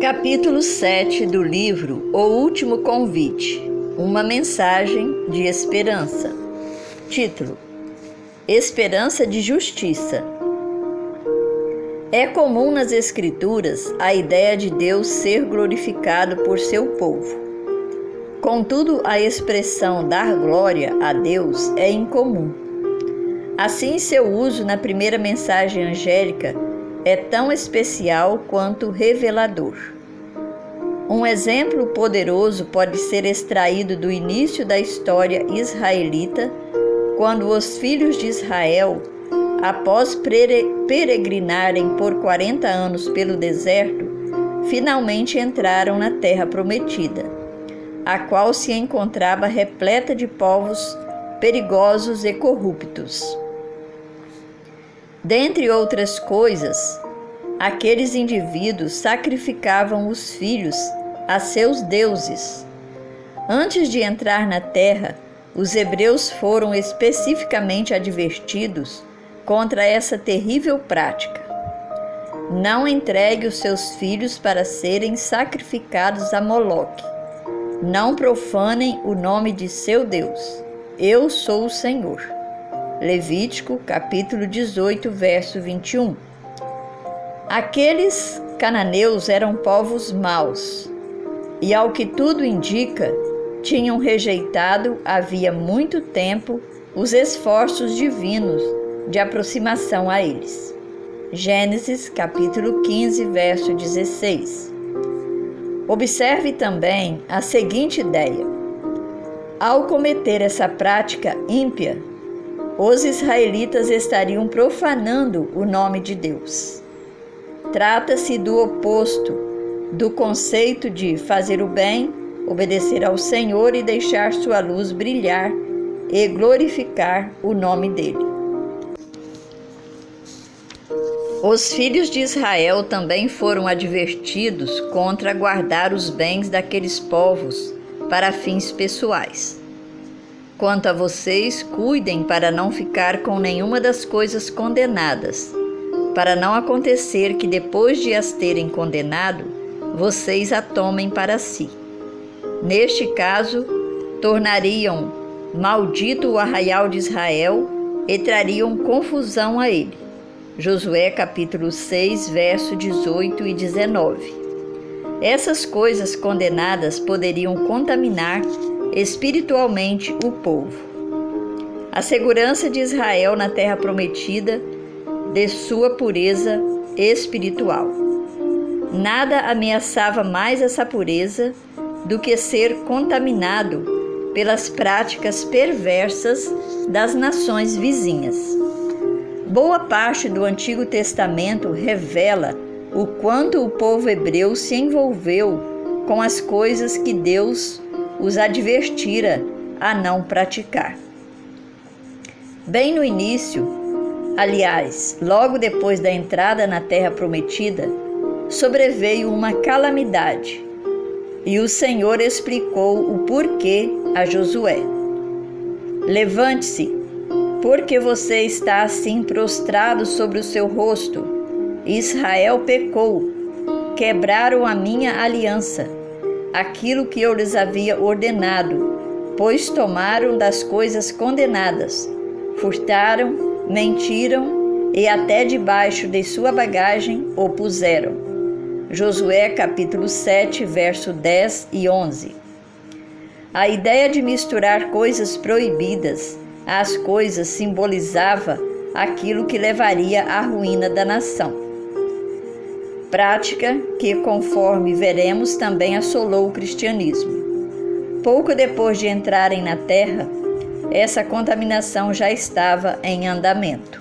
Capítulo 7 do livro O Último Convite Uma Mensagem de Esperança. Título: Esperança de Justiça. É comum nas Escrituras a ideia de Deus ser glorificado por seu povo. Contudo, a expressão dar glória a Deus é incomum. Assim, seu uso na primeira mensagem angélica é tão especial quanto revelador. Um exemplo poderoso pode ser extraído do início da história israelita, quando os filhos de Israel, após peregrinarem por 40 anos pelo deserto, finalmente entraram na terra prometida, a qual se encontrava repleta de povos perigosos e corruptos. Dentre outras coisas, aqueles indivíduos sacrificavam os filhos a seus deuses. Antes de entrar na terra, os hebreus foram especificamente advertidos contra essa terrível prática. Não entregue os seus filhos para serem sacrificados a Moloque. Não profanem o nome de seu Deus. Eu sou o Senhor. Levítico, capítulo 18, verso 21. Aqueles cananeus eram povos maus, e ao que tudo indica, tinham rejeitado havia muito tempo os esforços divinos de aproximação a eles. Gênesis capítulo 15, verso 16. Observe também a seguinte ideia: ao cometer essa prática ímpia, os israelitas estariam profanando o nome de Deus. Trata-se do oposto do conceito de fazer o bem, obedecer ao Senhor e deixar sua luz brilhar e glorificar o nome dele. Os filhos de Israel também foram advertidos contra guardar os bens daqueles povos para fins pessoais. Quanto a vocês, cuidem para não ficar com nenhuma das coisas condenadas, para não acontecer que depois de as terem condenado, vocês a tomem para si. Neste caso, tornariam maldito o arraial de Israel e trariam confusão a ele. Josué capítulo 6, verso 18 e 19. Essas coisas condenadas poderiam contaminar espiritualmente o povo. A segurança de Israel na terra prometida de sua pureza espiritual. Nada ameaçava mais essa pureza do que ser contaminado pelas práticas perversas das nações vizinhas. Boa parte do Antigo Testamento revela o quanto o povo hebreu se envolveu com as coisas que Deus os advertira a não praticar. Bem no início, aliás, logo depois da entrada na Terra Prometida, sobreveio uma calamidade e o Senhor explicou o porquê a Josué. Levante-se, porque você está assim prostrado sobre o seu rosto. Israel pecou, quebraram a minha aliança aquilo que eu lhes havia ordenado, pois tomaram das coisas condenadas, furtaram, mentiram e até debaixo de sua bagagem o puseram. Josué capítulo 7, verso 10 e 11. A ideia de misturar coisas proibidas às coisas simbolizava aquilo que levaria à ruína da nação prática que, conforme veremos, também assolou o cristianismo. Pouco depois de entrarem na terra, essa contaminação já estava em andamento.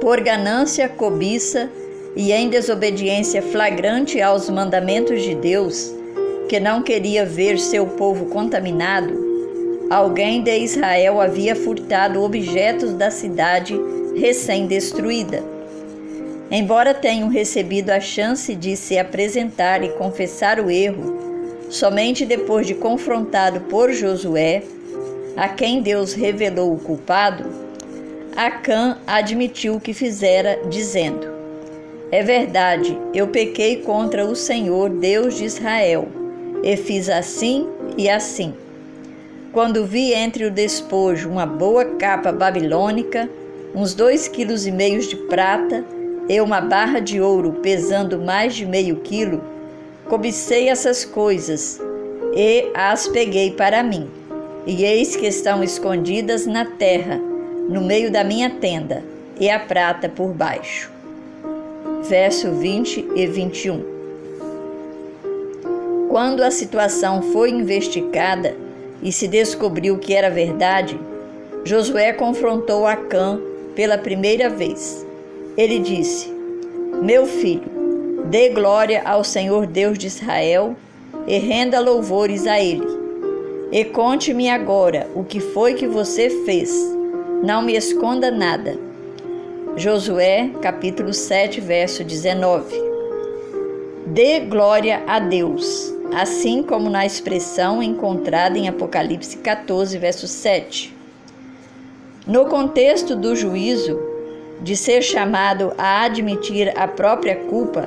Por ganância, cobiça e em desobediência flagrante aos mandamentos de Deus, que não queria ver seu povo contaminado, alguém de Israel havia furtado objetos da cidade recém-destruída Embora tenham recebido a chance de se apresentar e confessar o erro, somente depois de confrontado por Josué, a quem Deus revelou o culpado, Acã admitiu o que fizera, dizendo: É verdade, eu pequei contra o Senhor, Deus de Israel, e fiz assim e assim. Quando vi entre o despojo uma boa capa babilônica, uns dois quilos e meio de prata e uma barra de ouro pesando mais de meio quilo, cobicei essas coisas e as peguei para mim. E eis que estão escondidas na terra, no meio da minha tenda, e a prata por baixo. Verso 20 e 21. Quando a situação foi investigada e se descobriu que era verdade, Josué confrontou Acã pela primeira vez. Ele disse: Meu filho, dê glória ao Senhor Deus de Israel e renda louvores a Ele. E conte-me agora o que foi que você fez. Não me esconda nada. Josué, capítulo 7, verso 19. Dê glória a Deus, assim como na expressão encontrada em Apocalipse 14, verso 7. No contexto do juízo, de ser chamado a admitir a própria culpa,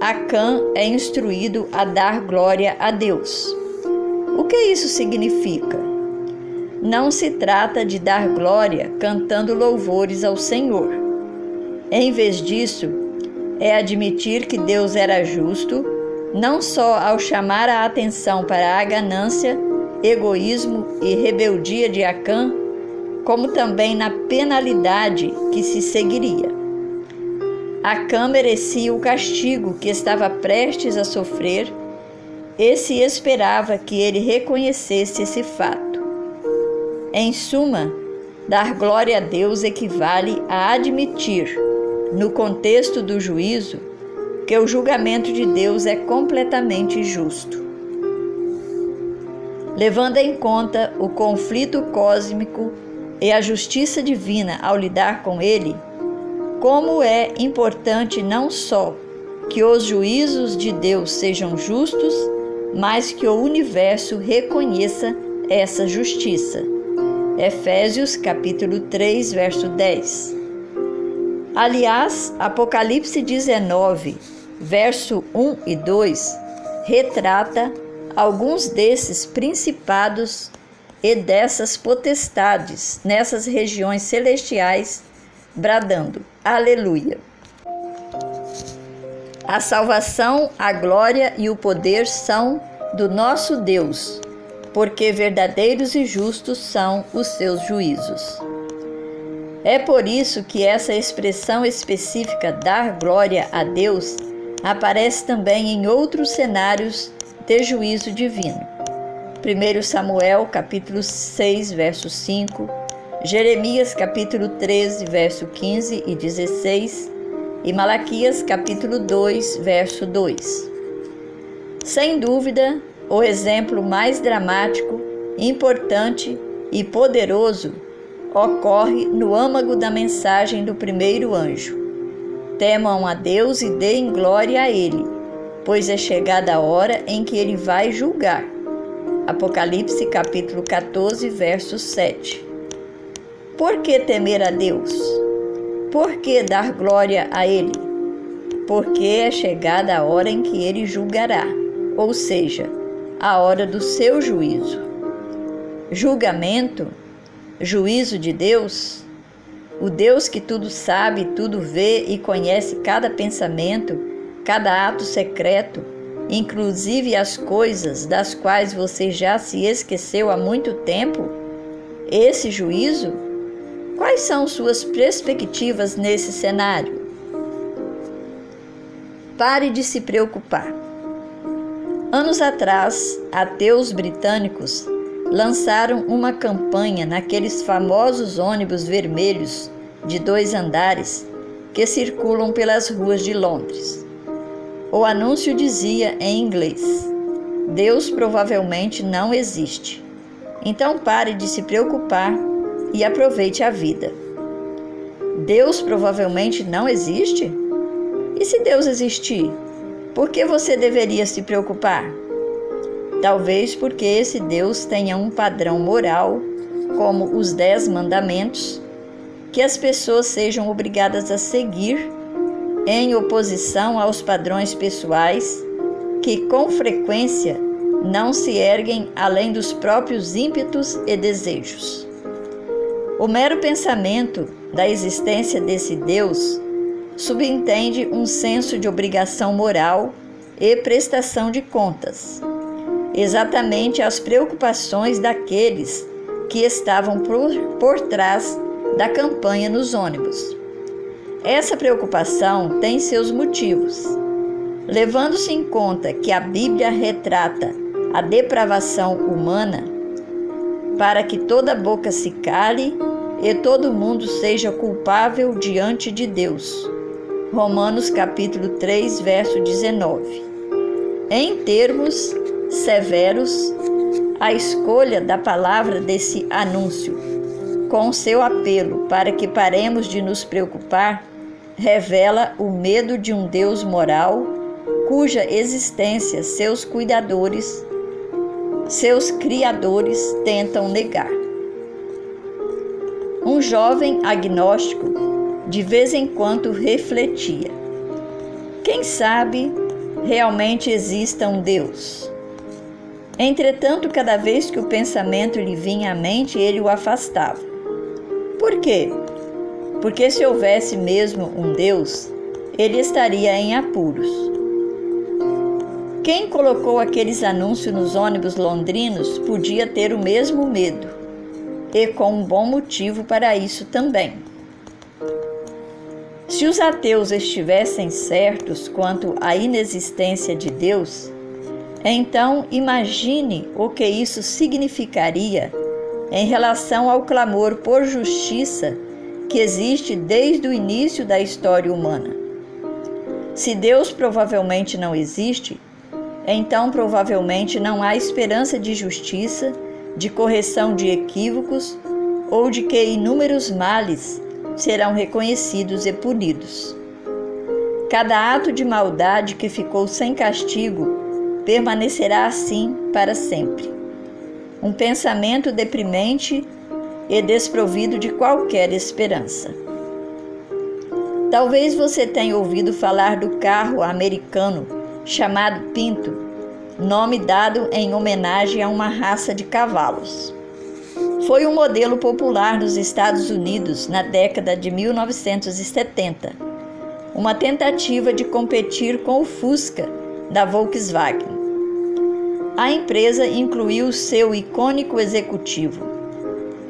Acã é instruído a dar glória a Deus. O que isso significa? Não se trata de dar glória cantando louvores ao Senhor. Em vez disso, é admitir que Deus era justo, não só ao chamar a atenção para a ganância, egoísmo e rebeldia de Acã, como também na penalidade que se seguiria. Acã merecia o castigo que estava prestes a sofrer e se esperava que ele reconhecesse esse fato. Em suma, dar glória a Deus equivale a admitir, no contexto do juízo, que o julgamento de Deus é completamente justo. Levando em conta o conflito cósmico e a justiça divina ao lidar com ele, como é importante não só que os juízos de Deus sejam justos, mas que o universo reconheça essa justiça. Efésios capítulo 3, verso 10. Aliás, Apocalipse 19, verso 1 e 2, retrata alguns desses principados e dessas potestades nessas regiões celestiais, bradando: Aleluia! A salvação, a glória e o poder são do nosso Deus, porque verdadeiros e justos são os seus juízos. É por isso que essa expressão específica dar glória a Deus aparece também em outros cenários de juízo divino. 1 Samuel capítulo 6, verso 5, Jeremias capítulo 13, verso 15 e 16 e Malaquias capítulo 2, verso 2. Sem dúvida, o exemplo mais dramático, importante e poderoso ocorre no âmago da mensagem do primeiro anjo. Temam a Deus e deem glória a Ele, pois é chegada a hora em que Ele vai julgar Apocalipse capítulo 14, verso 7. Por que temer a Deus? Por que dar glória a Ele? Porque é chegada a hora em que Ele julgará, ou seja, a hora do seu juízo. Julgamento, juízo de Deus, o Deus que tudo sabe, tudo vê e conhece cada pensamento, cada ato secreto, inclusive as coisas das quais você já se esqueceu há muito tempo? Esse juízo? Quais são suas perspectivas nesse cenário? Pare de se preocupar. Anos atrás, ateus britânicos lançaram uma campanha naqueles famosos ônibus vermelhos de dois andares que circulam pelas ruas de Londres. O anúncio dizia em inglês: Deus provavelmente não existe. Então pare de se preocupar e aproveite a vida. Deus provavelmente não existe? E se Deus existir, por que você deveria se preocupar? Talvez porque esse Deus tenha um padrão moral, como os Dez Mandamentos, que as pessoas sejam obrigadas a seguir em oposição aos padrões pessoais que com frequência não se erguem além dos próprios ímpetos e desejos. O mero pensamento da existência desse Deus subentende um senso de obrigação moral e prestação de contas, exatamente as preocupações daqueles que estavam por, por trás da campanha nos ônibus. Essa preocupação tem seus motivos. Levando-se em conta que a Bíblia retrata a depravação humana, para que toda boca se cale e todo mundo seja culpável diante de Deus. Romanos capítulo 3, verso 19. Em termos severos, a escolha da palavra desse anúncio, com seu apelo para que paremos de nos preocupar, revela o medo de um Deus moral cuja existência seus cuidadores, seus criadores tentam negar. Um jovem agnóstico de vez em quando refletia: quem sabe realmente exista um Deus? Entretanto, cada vez que o pensamento lhe vinha à mente, ele o afastava. Por quê? Porque se houvesse mesmo um Deus, ele estaria em apuros. Quem colocou aqueles anúncios nos ônibus londrinos podia ter o mesmo medo e com um bom motivo para isso também. Se os ateus estivessem certos quanto à inexistência de Deus, então imagine o que isso significaria em relação ao clamor por justiça que existe desde o início da história humana. Se Deus provavelmente não existe, então provavelmente não há esperança de justiça de correção de equívocos ou de que inúmeros males serão reconhecidos e punidos. Cada ato de maldade que ficou sem castigo permanecerá assim para sempre. Um pensamento deprimente e desprovido de qualquer esperança. Talvez você tenha ouvido falar do carro americano chamado Pinto nome dado em homenagem a uma raça de cavalos. Foi um modelo popular nos Estados Unidos na década de 1970, uma tentativa de competir com o Fusca da Volkswagen. A empresa incluiu seu icônico executivo.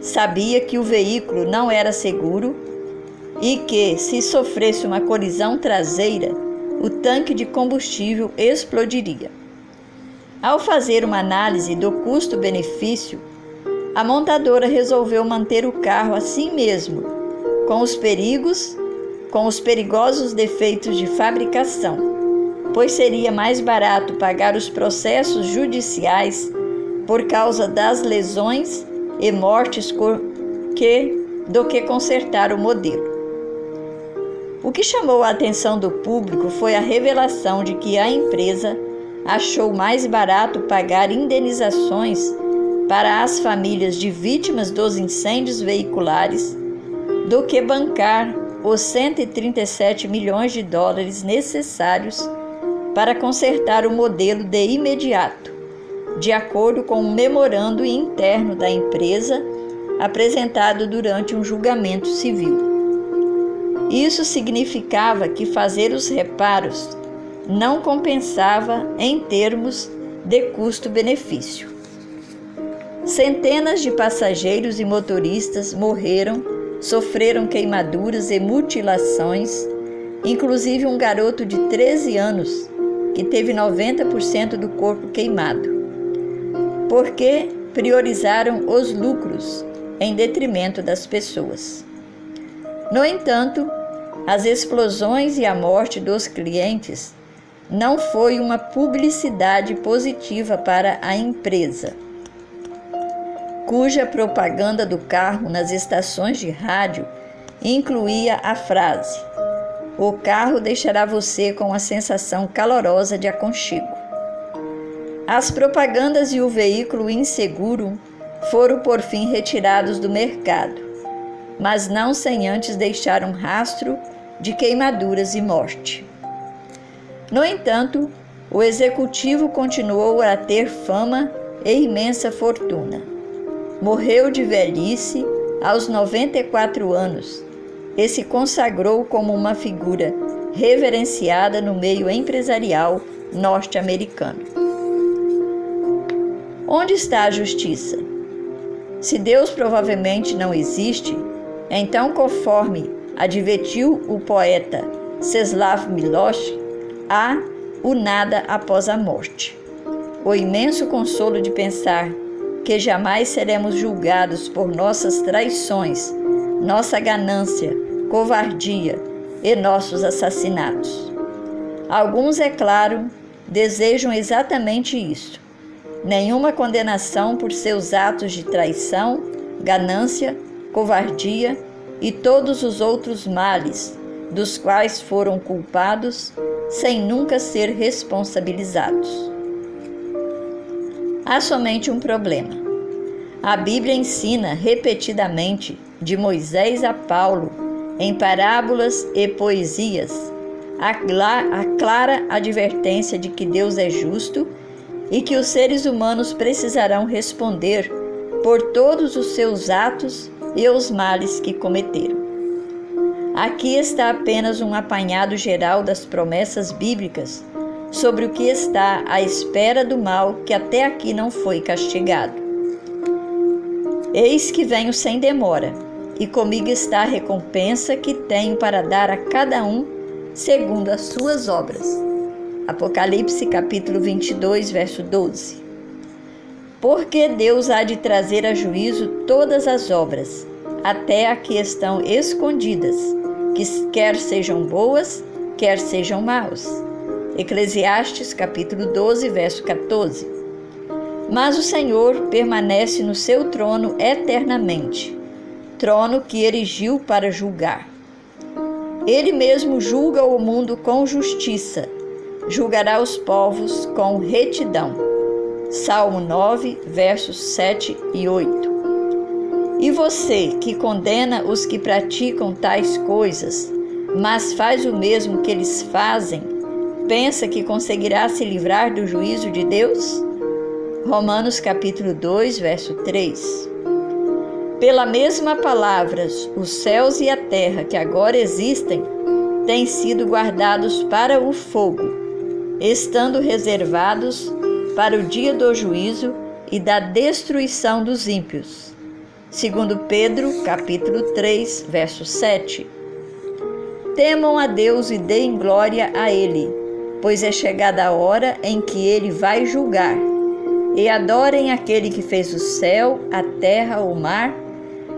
Sabia que o veículo não era seguro e que, se sofresse uma colisão traseira, o tanque de combustível explodiria. Ao fazer uma análise do custo-benefício, a montadora resolveu manter o carro assim mesmo, com os perigos, com os perigosos defeitos de fabricação, pois seria mais barato pagar os processos judiciais por causa das lesões e mortes que, do que consertar o modelo. O que chamou a atenção do público foi a revelação de que a empresa achou mais barato pagar indenizações para as famílias de vítimas dos incêndios veiculares do que bancar os 137 milhões de dólares necessários para consertar o modelo de imediato, de acordo com um memorando interno da empresa apresentado durante um julgamento civil. Isso significava que fazer os reparos não compensava em termos de custo-benefício. Centenas de passageiros e motoristas morreram, sofreram queimaduras e mutilações, inclusive um garoto de 13 anos que teve 90% do corpo queimado, porque priorizaram os lucros em detrimento das pessoas. No entanto, as explosões e a morte dos clientes não foi uma publicidade positiva para a empresa, cuja propaganda do carro nas estações de rádio incluía a frase: O carro deixará você com a sensação calorosa de aconchego. As propagandas e o veículo inseguro foram por fim retirados do mercado, mas não sem antes deixar um rastro de queimaduras e morte. No entanto, o executivo continuou a ter fama e imensa fortuna. Morreu de velhice aos 94 anos e se consagrou como uma figura reverenciada no meio empresarial norte-americano. Onde está a justiça? Se Deus provavelmente não existe, então, conforme advertiu o poeta Czeslaw Milosz, há o nada após a morte. O imenso consolo de pensar que jamais seremos julgados por nossas traições, nossa ganância, covardia e nossos assassinatos. Alguns, é claro, desejam exatamente isso. Nenhuma condenação por seus atos de traição, ganância, covardia e todos os outros males dos quais foram culpados sem nunca ser responsabilizados. Há somente um problema. A Bíblia ensina repetidamente, de Moisés a Paulo, em parábolas e poesias, a clara advertência de que Deus é justo e que os seres humanos precisarão responder por todos os seus atos e os males que cometeram. Aqui está apenas um apanhado geral das promessas bíblicas sobre o que está à espera do mal que até aqui não foi castigado. Eis que venho sem demora, e comigo está a recompensa que tenho para dar a cada um segundo as suas obras. Apocalipse capítulo 22, verso 12. Porque Deus há de trazer a juízo todas as obras, até a que estão escondidas, que quer sejam boas, quer sejam maus. Eclesiastes capítulo 12, verso 14. Mas o Senhor permanece no seu trono eternamente, trono que erigiu para julgar. Ele mesmo julga o mundo com justiça, julgará os povos com retidão. Salmo 9, versos 7 e 8. E você que condena os que praticam tais coisas, mas faz o mesmo que eles fazem, pensa que conseguirá se livrar do juízo de Deus? Romanos capítulo 2, verso 3. Pela mesma palavra, os céus e a terra que agora existem têm sido guardados para o fogo, estando reservados para o dia do juízo e da destruição dos ímpios. Segundo Pedro, capítulo 3, verso 7. Temam a Deus e deem glória a Ele, pois é chegada a hora em que Ele vai julgar. E adorem aquele que fez o céu, a terra, o mar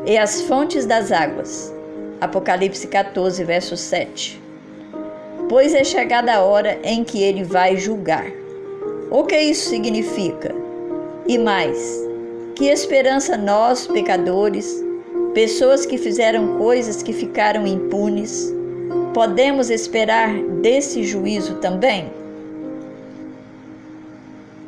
e as fontes das águas. Apocalipse 14, verso 7. Pois é chegada a hora em que Ele vai julgar. O que isso significa? E mais, que esperança nós, pecadores, pessoas que fizeram coisas que ficaram impunes, podemos esperar desse juízo também?